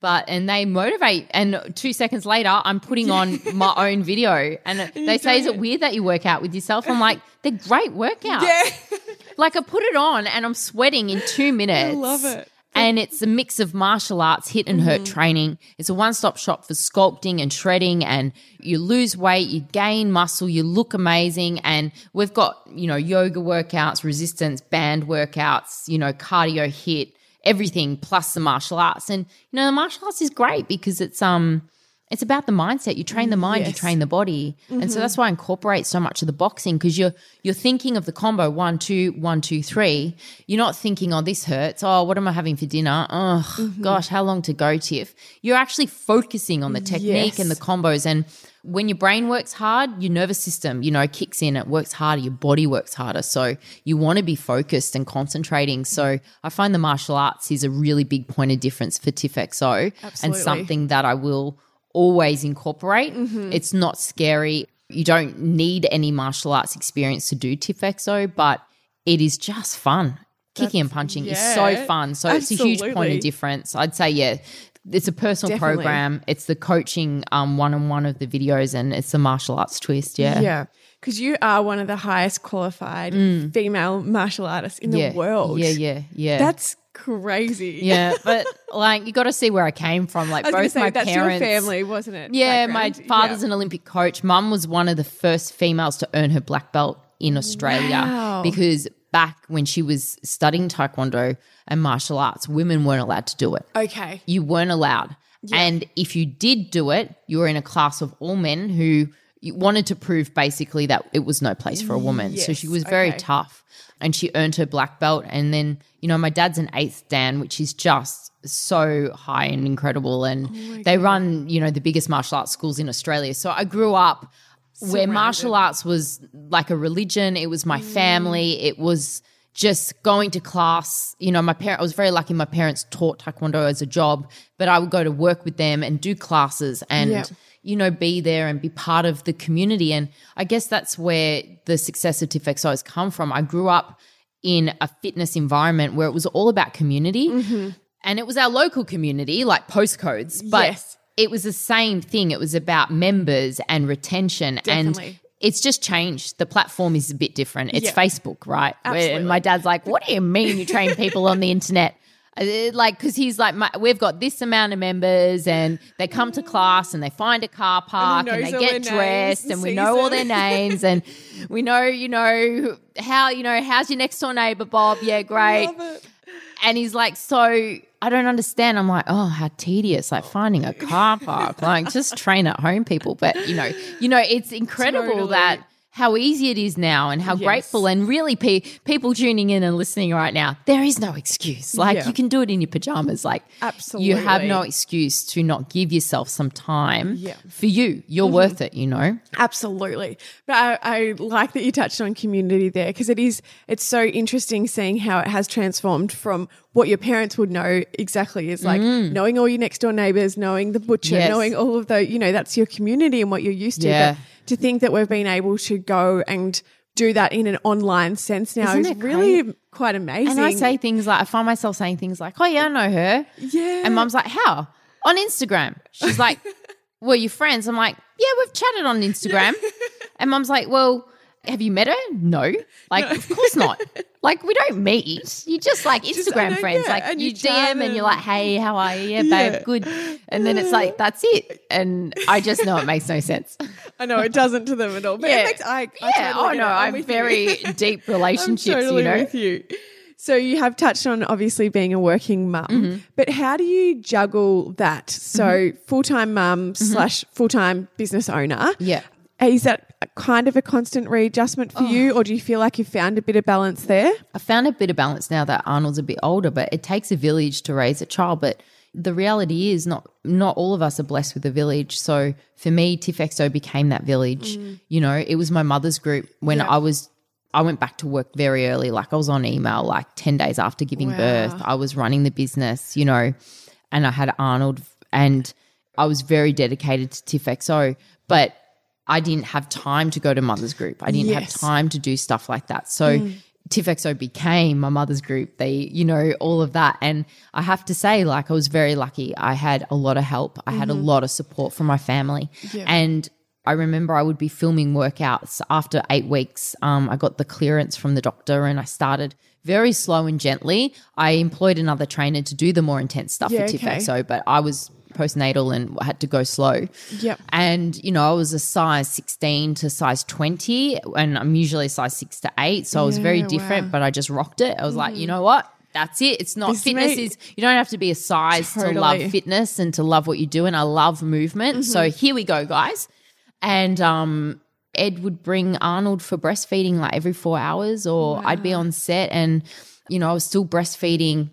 But, and they motivate. And two seconds later, I'm putting on my own video. And they say, Is it weird that you work out with yourself? I'm like, They're great workouts. Yeah. Like I put it on and I'm sweating in two minutes. I love it. And it's a mix of martial arts, HIIT and hurt mm-hmm. training. It's a one stop shop for sculpting and shredding, and you lose weight, you gain muscle, you look amazing. And we've got, you know, yoga workouts, resistance band workouts, you know, cardio HIIT, everything plus the martial arts. And, you know, the martial arts is great because it's, um, it's about the mindset. You train the mind, you train the body, and so mm-hmm. that's why I incorporate so much of the boxing because you're you're thinking of the combo one two one two three. You're not thinking, oh, this hurts. Oh, what am I having for dinner? Oh, gosh, how long to go, Tiff? You're actually focusing on the technique and the combos. And when your brain works hard, your nervous system, you know, kicks in. It works harder. Your body works harder. So you want to be focused and concentrating. So I find the martial arts is a really big point of difference for TIFFXO and Absolutely. something that I will always incorporate. It's not scary. You don't need any martial arts experience to do TIFFXO, but it is just fun. Kicking and punching is so fun. So it's a huge point of difference. I'd say, yeah, it's a personal Definitely. program. It's the coaching um, one on one of the videos, and it's the martial arts twist. Yeah. Yeah. Because you are one of the highest qualified female martial artists in Mm. Yeah. the world. Yeah, yeah, yeah. That's crazy. yeah, but like you got to see where I came from. Like both say, my that's parents, your family, wasn't it? Yeah, my father's Yeah. an Olympic coach. Mum was one of the first females to earn her black belt in Australia Wow. because back when she was studying taekwondo and martial arts, women weren't allowed to do it. Okay. You weren't allowed. And if you did do it, you were in a class of all men who wanted to prove basically that it was no place for a woman. so she was very okay. tough and she earned her black belt. And then, you know, my dad's an eighth Dan, which is just so high and incredible. And Oh they run, you know, the biggest martial arts schools in Australia. So I grew up where martial arts was like a religion, it was my Mm. family, it was just going to class. You know, my parent, I was very lucky. My parents taught Taekwondo as a job, but I would go to work with them and do classes and. You know, be there and be part of the community. And I guess that's where the success of TIFFXO has come from. I grew up in a fitness environment where it was all about community mm-hmm. and it was our local community, like postcodes, but Yes. it was the same thing. It was about members and retention. Definitely. And it's just changed. The platform is a bit different. It's Yeah. Facebook, right? Where- Absolutely. And my dad's like, "What do you mean you train people on the internet?" Uh, Like, because he's like, my, we've got this amount of members, and they come to class and they find a car park and, knows they get dressed, and and we know all their names, and we know, you know, how you know how's your next door neighbor, Bob? Yeah, great. And he's like, so I don't understand. I'm like, oh, how tedious! Like finding a car park. like just train at home, people. But you know, you know, it's incredible Totally. that how easy it is now, and how Yes. grateful, and really, pe- people tuning in and listening right now, there is no excuse. Like Yeah. you can do it in your pajamas. Like absolutely you have no excuse to not give yourself some time Yeah. Mm-hmm. for you. You're worth it. You know. Absolutely. But I, I like that you touched on community there because it is, it's so interesting seeing how it has transformed from what your parents would know exactly is like knowing all your next door neighbors, knowing the butcher, Mm. Yes. knowing all of the, you know, that's your community and what you're used to. Yeah. But to think that we've been able to go and do that in an online sense now Isn't is really quite amazing. And I say things like, I find myself saying things like, oh, yeah, I know her. Yeah. And mum's like, how? On Instagram. She's like, were you friends? I'm like, yeah, we've chatted on Instagram. And mum's like, well, have you met her? No. Like, of course not. Like, we don't meet. You just like Instagram know, friends. yeah, like, and you, you DM and you're like, hey, how are you? Yeah, babe, Yeah. good. And then it's like, that's it. And I just know it makes no sense. I know it doesn't to them at all. But Yeah. makes, I, I yeah. totally oh, no. I'm you. very deep relationships, I'm totally you know? with you. So you have touched on obviously being a working mum, Mm-hmm. but how do you juggle that? So full time mum slash full time business owner. Mm-hmm. Yeah. Is that kind of a constant readjustment for you, Oh. or do you feel like you've found a bit of balance there? I found a bit of balance now that Arnold's a bit older, but it takes a village to raise a child. But the reality is not not all of us are blessed with a village. So for me, TIFFXO became that village. Mm. You know, it was my mother's group when Yeah. I was I went back to work very early. Like I was on email like 10 days after giving Wow. birth. I was running the business, you know, and I had Arnold and I was very dedicated to TIFFXO. But I didn't have time to go to mother's group. I didn't have time to do stuff like that. So TIFFXO became my mother's group. They, you know, all of that. And I have to say, like, I was very lucky. I had a lot of help. I had a lot of support from my family. And I remember I would be filming workouts after eight weeks. Um, I got the clearance from the doctor and I started very slow and gently. I employed another trainer to do the more intense stuff Yeah, for okay. But I was postnatal and had to go slow. Yep. And, you know, I was a size 16 to size 20, and I'm usually a size 6 to 8. So I was very different, wow. Mm. but I just rocked it. I was like, you know what? That's it. It's not This fitness is you don't have to be a size to love fitness and to love what you do. And I love movement. Mm-hmm. So here we go, guys. And um Ed would bring Arnold for breastfeeding like every four hours, or I'd be on set and, you know, I was still breastfeeding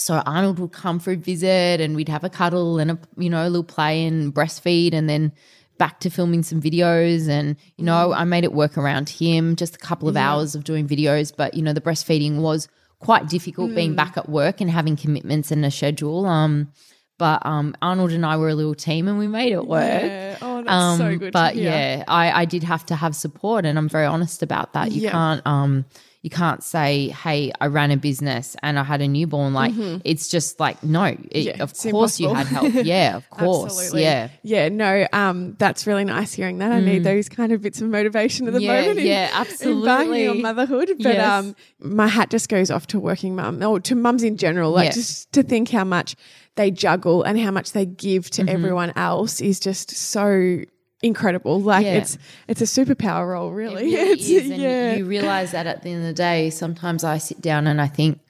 so Arnold would come for a visit and we'd have a cuddle and a you know a little play and breastfeed and then back to filming some videos and you know I made it work around him just a couple of hours of doing videos but you know the breastfeeding was quite difficult being back at work and having commitments and a schedule um but um Arnold and I were a little team and we made it work Yeah. Oh, that's so um, good. But yeah, I, I did have to have support, and I'm very honest about that. You Yeah. can't um you can't say, "Hey, I ran a business and I had a newborn." Like it's just like no. It, Mm-hmm. Yeah, of course you had help. Yeah, of course. Absolutely. Yeah. Yeah, no, um, that's really nice hearing that. I need those kind of bits of motivation at the Mm. Yeah, moment. in- yeah, absolutely. on motherhood. But Yes. um, my hat just goes off to working mum or to mums in general. Like Yeah. just to think how much they juggle and how much they give Mm-hmm. to everyone else is just so incredible. Like Yeah. it's it's a superpower role, really. really It's- is, and yeah. you realize that at the end of the day, sometimes I sit down and I think,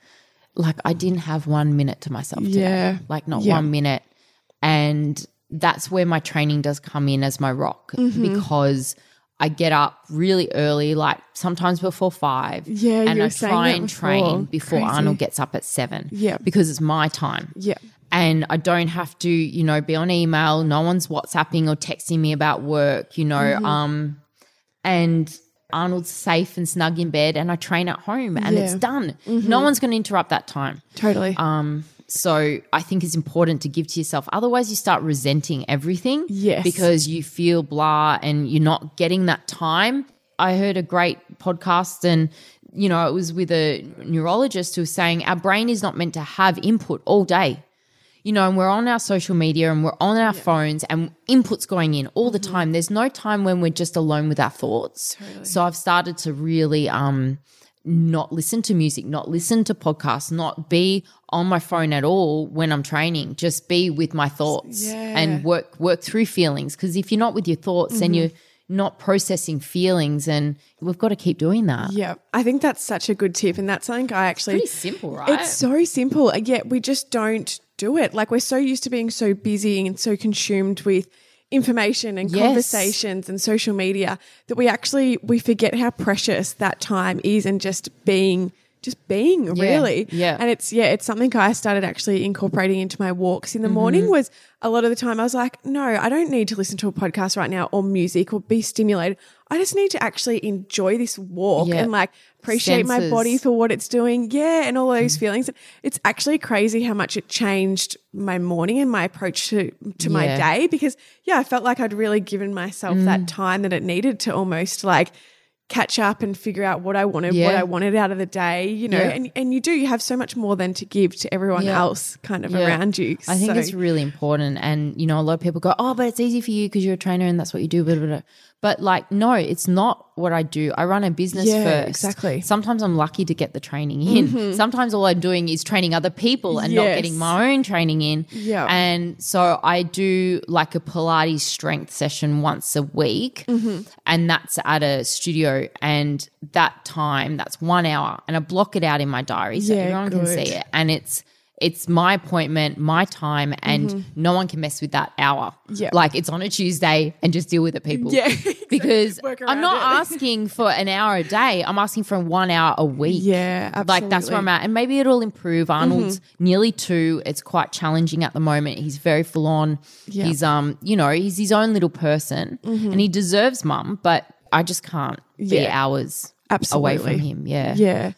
like, I didn't have one minute to myself today. Yeah. Like, not Yeah. one minute. And that's where my training does come in as my rock Mm-hmm. because I get up really early, like sometimes before five. Yeah, and I try and before. train before Crazy. Arnold gets up at seven. Yeah. because it's my time yeah. and I don't have to, you know, be on email. No one's WhatsApping or texting me about work, you know. Mm-hmm. Um, and Arnold's safe and snug in bed and I train at home and Yeah. it's done. No one's going to interrupt that time. Totally. Um, so I think it's important to give to yourself. Otherwise, you start resenting everything. Yes. Because you feel blah and you're not getting that time. I heard a great podcast and you know, it was with a neurologist who was saying our brain is not meant to have input all day. You know, and we're on our social media and we're on our phones and input's going in all the time. There's no time when we're just alone with our thoughts. So I've started to really um not listen to music, not listen to podcasts, not be on my phone at all when I'm training. Just be with my thoughts Yeah. and work work through feelings. Because if you're not with your thoughts and mm-hmm. you're not processing feelings, and we've got to keep doing that. yeah. I think that's such a good tip. And that's something I actually. Pretty simple, right? It's so simple, and yet we just don't do it. Like we're so used to being so busy and so consumed with information and Yes. conversations and social media that we actually we forget how precious that time is and just being just being really yeah. and it's yeah it's something i started actually incorporating into my walks in the morning Mm-hmm. was a lot of the time i was like no i don't need to listen to a podcast right now or music or be stimulated i just need to actually enjoy this walk Yeah. and like appreciate my body for what it's doing. Yeah, and all those Mm. feelings. It's actually crazy how much it changed my morning and my approach to to my day because yeah, I felt like I'd really given myself Mm. that time that it needed to almost like catch up and figure out what I wanted, what I wanted out of the day, you know. Yeah. And and you do, you have so much more than to give to everyone Yeah. else kind of Yeah. around you. I think So- it's really important. And, you know, a lot of people go, oh, but it's easy for you because you're a trainer and that's what you do. Blah, blah, blah. But, like, no, it's not what I do. I run a business Yeah, first. exactly. Mm-hmm. Sometimes I'm lucky to get the training in. Sometimes all I'm doing is training other people and not getting my own training in. Yeah. And so I do like a Pilates strength session once a week. Mm-hmm. And that's at a studio. And that time, that's one hour. And I block it out in my diary so Yeah, everyone can see it and it's it's my appointment, my time, and no one can mess with that hour. Mm-hmm. Yeah. Like it's on a Tuesday and just deal with it, people. Yeah, Because I'm not it. asking for an hour a day. I'm asking for one hour a week. Yeah, Like that's where I'm at. And maybe it'll improve. Arnold's Mm-hmm. nearly two. It's quite challenging at the moment. He's very full on. Yeah. Mm-hmm. He's um, you know, he's his own little person and he deserves mum, but I just can't be Yeah. hours Absolutely. away from him. Yeah. Yeah.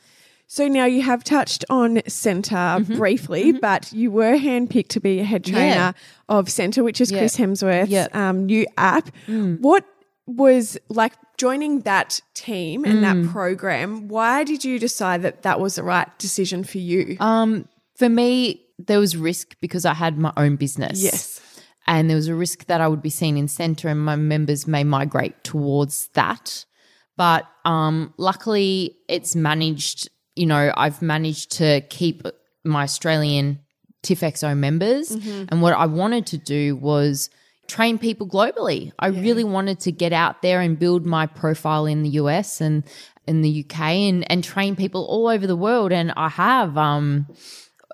So now you have touched on Centr Mm-hmm. briefly, but you were handpicked to be a head trainer Yeah. of Centr, which is Yeah. Chris Hemsworth's. Mm. um, new app. What was like joining that team and Mm. that program? Why did you decide that that was the right decision for you? Um, for me, there was risk because I had my own business. Yes. And there was a risk that I would be seen in Centr and my members may migrate towards that. But um, luckily, it's managed, you know, I've managed to keep my Australian TIFFXO members. And what I wanted to do was train people globally. I really wanted to get out there and build my profile in the US and in the UK and, and train people all over the world. And I have um,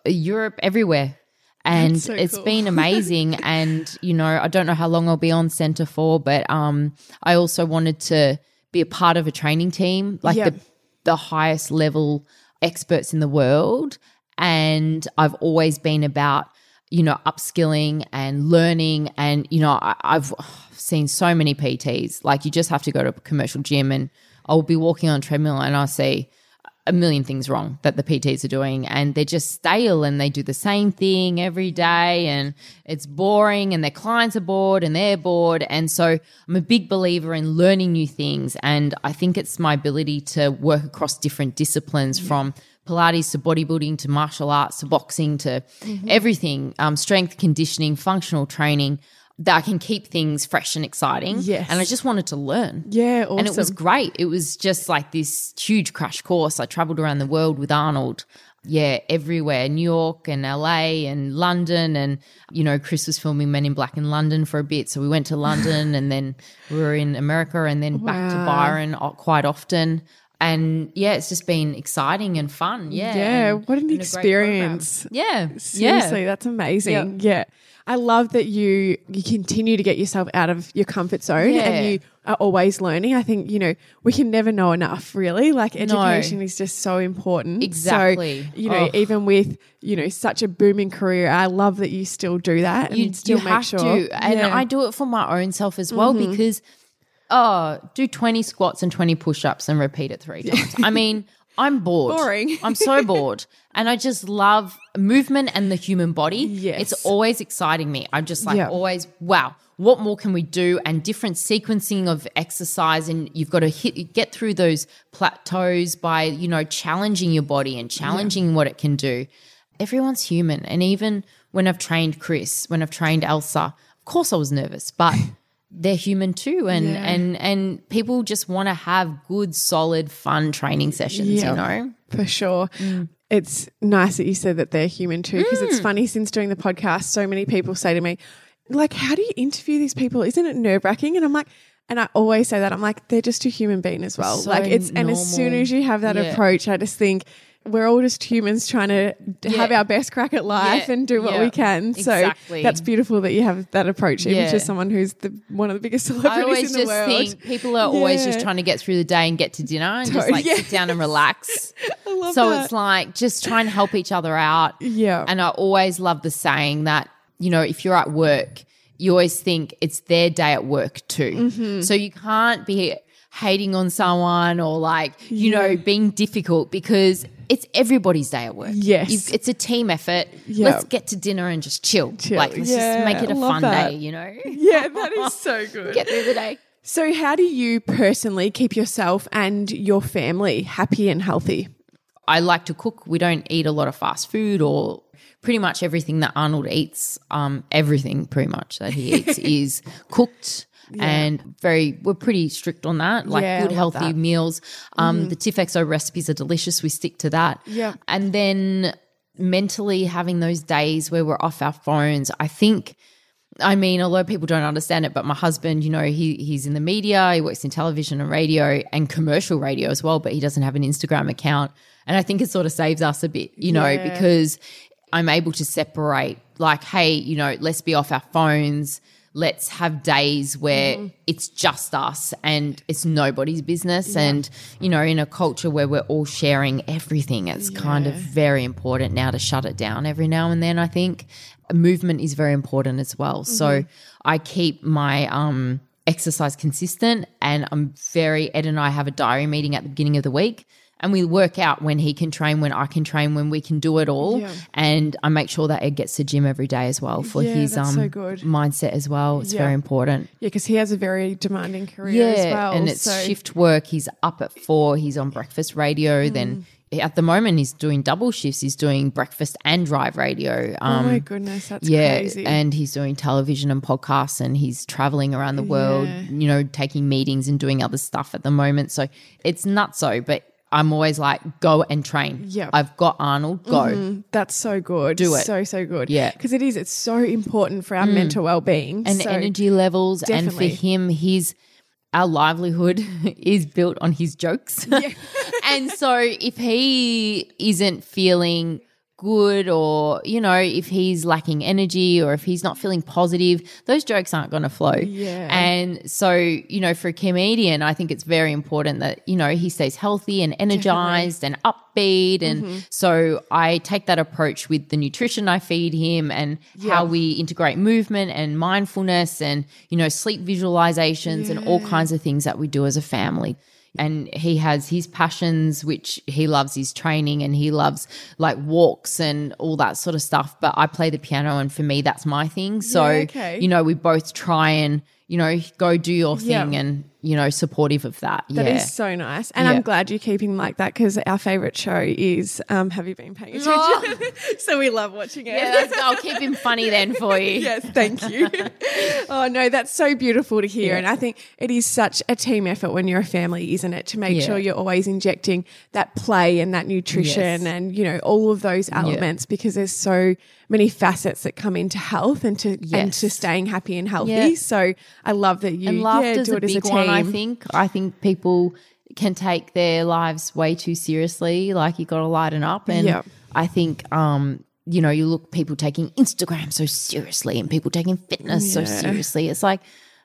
Europe everywhere. And so it's cool. been amazing. and, you know, I don't know how long I'll be on Centr for, but um, I also wanted to be a part of a training team, like Yep. the, the highest level experts in the world. And I've always been about, you know, upskilling and learning. And, you know, I, I've seen so many PTs. Like you just have to go to a commercial gym and I'll be walking on a treadmill and I'll see a million things wrong that the PTs are doing and they're just stale and they do the same thing every day and it's boring and their clients are bored and they're bored and so I'm a big believer in learning new things and I think it's my ability to work across different disciplines from Pilates to bodybuilding to martial arts to boxing to everything um, strength conditioning functional training that I can keep things fresh and exciting Yes. and I just wanted to learn yeah, awesome. and it was great. It was just like this huge crash course. I traveled around the world with Arnold. Yeah, everywhere, New York and LA and London. And, you know, Chris was filming Men in Black in London for a bit. So we went to London and then we were in America and then back to Byron quite often. And yeah, it's just been exciting and fun. Yeah. Yeah, and- what an and a great experience. Yeah. Seriously, Yeah. that's amazing. Yeah. I love that you you continue to get yourself out of your comfort zone Yeah. and you are always learning. I think, you know, we can never know enough really. Like education is just so important. Exactly. So, you know, even with, you know, such a booming career, I love that you still do that and you, still you make sure. to. And Yeah. Mm-hmm. I do it for my own self as well because oh, do 20 squats and 20 push ups and repeat it three times. I mean, I'm bored. Boring. I'm so bored. And I just love movement and the human body. Yes. It's always exciting me. I'm just like, Yeah. always, wow, what more can we do? And different sequencing of exercise. And you've got to hit, get through those plateaus by, you know, challenging your body and challenging what it can do. Everyone's human. And even when I've trained Chris, when I've trained Elsa, of course I was nervous, but they're human too and Yeah. and and people just want to have good solid fun training sessions Yeah. you know For sure. Mm. It's nice that you said that they're human too, because it's funny since doing the podcast, so many people say to me, like, how do you interview these people? Isn't it nerve wracking? And I'm like, and I always say that I'm like, they're just a human being as well. So like it's and as soon as you have that Yeah. approach, I just think we're all just humans trying to have our best crack at life Yeah. and do what Yeah. we can. So Exactly. that's beautiful that you have that approach, even Yeah. to someone who's the one of the biggest I celebrities always in the just world. think people are always just trying to get through the day and get to dinner and just like Yeah. sit down and relax. I love so that. it's like just try and help each other out. Yeah. And I always love the saying that, you know, if you're at work, you always think it's their day at work too. Mm-hmm. So you can't be hating on someone or like, you know, being difficult because it's everybody's day at work. Yes. You've- it's a team effort. Yeah. Let's get to dinner and just chill. Chill. Like, let's Yeah, just make it a fun that. day, you know? yeah, that is so good. Get through the day. So, how do you personally keep yourself and your family happy and healthy? I like to cook. We don't eat a lot of fast food or pretty much everything that Arnold eats, um, everything pretty much that he eats is cooked. And very, we're pretty strict on that. Like Yeah, good, healthy that. Mm-hmm. meals. Um, The TIFFXO recipes are delicious. We stick to that. Yeah. And then mentally having those days where we're off our phones, I think I mean, a lot of people don't understand it, but my husband, you know, he he's in the media, he works in television and radio and commercial radio as well, but he doesn't have an Instagram account. And I think it sort of saves us a bit, you know, Yeah. because I'm able to separate like, hey, you know, let's be off our phones. Let's have days where Mm-hmm. it's just us and it's nobody's business. And, you know, in a culture where we're all sharing everything, it's kind of very important now to shut it down every now and then, I think. Movement is very important as well. So I keep my um, exercise consistent and I'm very, Ed and I have a diary meeting at the beginning of the week. And we work out when he can train, when I can train, when we can do it all. Yeah. And I make sure that Ed gets to gym every day as well for Yeah, his um so mindset as well. It's Yeah. very important. Yeah, because he has a very demanding career as well. and it's so- shift work. He's up at four. He's on breakfast radio. Then Mm. at the moment, he's doing double shifts. He's doing breakfast and drive radio. Oh Um, my goodness, that's yeah, crazy. and he's doing television and podcasts, and he's traveling around the world. Yeah. You know, taking meetings and doing other stuff at the moment. So it's nutso, but. I'm always like, go and train. Yeah. I've got Arnold, go. Mm, that's so good. Do it. So, so good. Yeah. Mm. Because it is. It's so important for our mental well being. and so, energy levels. Definitely. And for him, his our livelihood is built on his jokes. and so if he isn't feeling good or you know if he's lacking energy or if he's not feeling positive those jokes aren't going to flow. Yeah. and so you know for a comedian i think it's very important that you know he stays healthy and energized and upbeat. And Mm-hmm. so i take that approach with the nutrition i feed him and how we integrate movement and mindfulness and you know sleep visualizations and all kinds of things that we do as a family and he has his passions which he loves his training and he loves like walks and all that sort of stuff but i play the piano and for me that's my thing so Yeah, okay. you know we both try and you know go do your thing Yeah. and you know supportive of that That is yeah so nice. And Yeah. I'm glad you're keeping like that because our favorite show is um, Have You Been Paying Attention? so we love watching it. yeah i'll keep him funny then for you yes, thank you. oh no, that's so beautiful to hear, Yeah. and I think it is such a team effort when you're a family, isn't it? To make sure you're always injecting that play and that nutrition, Yes. and you know all of those elements because there's so many facets that come into health and to and to staying happy and healthy. So I love that you and yeah, laughter's do it as a team. I think i think people can take their lives way too seriously. Like you got to lighten up. And Yeah. i think um you know you look people taking instagram so seriously and people taking fitness so seriously. It's like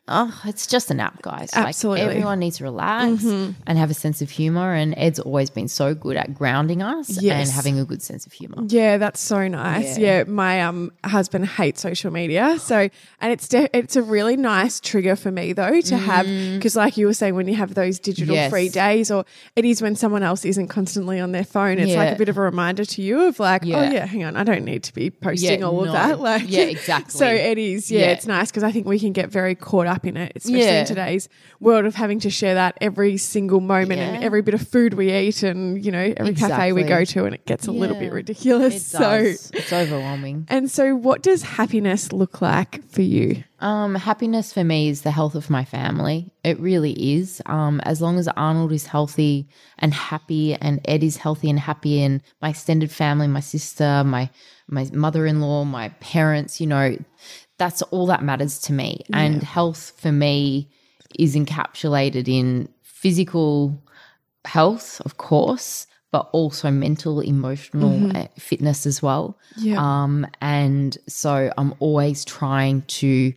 Oh, it's just a nap, guys. Absolutely. Mm-hmm. Like everyone needs to relax and have a sense of humor. And Ed's always been so good at grounding us Yes. and having a good sense of humor. Yeah, that's so nice. Yeah, Yeah. my um husband hates social media, so and it's de- it's a really nice trigger for me though to have because like you were saying when you have those digital Mm. Yes. free days or it is when someone else isn't constantly on their phone, it's like a bit of a reminder to you of like, oh Yeah. yeah, hang on, I don't need to be posting Yeah, all of that. Like Yeah, exactly. So it is, yeah, Yeah. it's nice because I think we can get very caught up in it, especially Yeah. in today's world of having to share that every single moment and every bit of food we eat and you know every cafe we go to and it gets a little bit ridiculous. It so it's overwhelming. and so, what does happiness look like for you? Um, happiness for me is the health of my family. It really is. Um, as long as Arnold is healthy and happy, and Ed is healthy and happy, and my extended family, my sister, my my mother in law, my parents, you know, that's all that matters to me. And health for me is encapsulated in physical health, of course, but also mental, emotional uh, fitness as well. Yeah. Um, and so I'm always trying to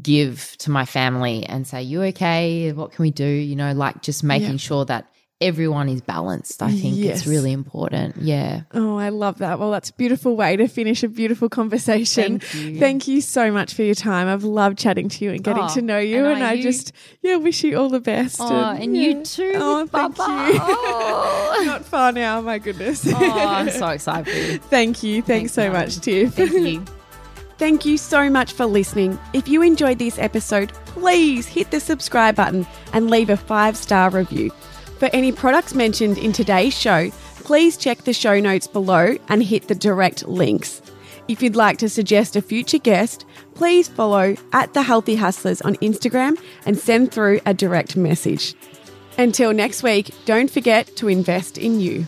give to my family and say, You okay? What can we do? You know, like just making Yeah. sure that everyone is balanced. I think Yes. it's really important. Yeah. Oh, I love that. Well, that's a beautiful way to finish a beautiful conversation. Thank you. Thank you so much for your time. I've loved chatting to you and getting Oh, to know you. and And, I you- just, yeah, wish you all the best. Oh, and yeah. you too. Oh, thank Baba. you. Oh. Not far now, my goodness. oh, I'm so excited for you. Thank you. Thanks, Thanks, so much, Tiff. Thank you. Thank you so much for listening. If you enjoyed this episode, please hit the subscribe button and leave a five star review. For any products mentioned in today's show, please check the show notes below and hit the direct links. If you'd like to suggest a future guest, please follow at The Healthy Hustlers on Instagram and send through a direct message. Until next week, don't forget to invest in you.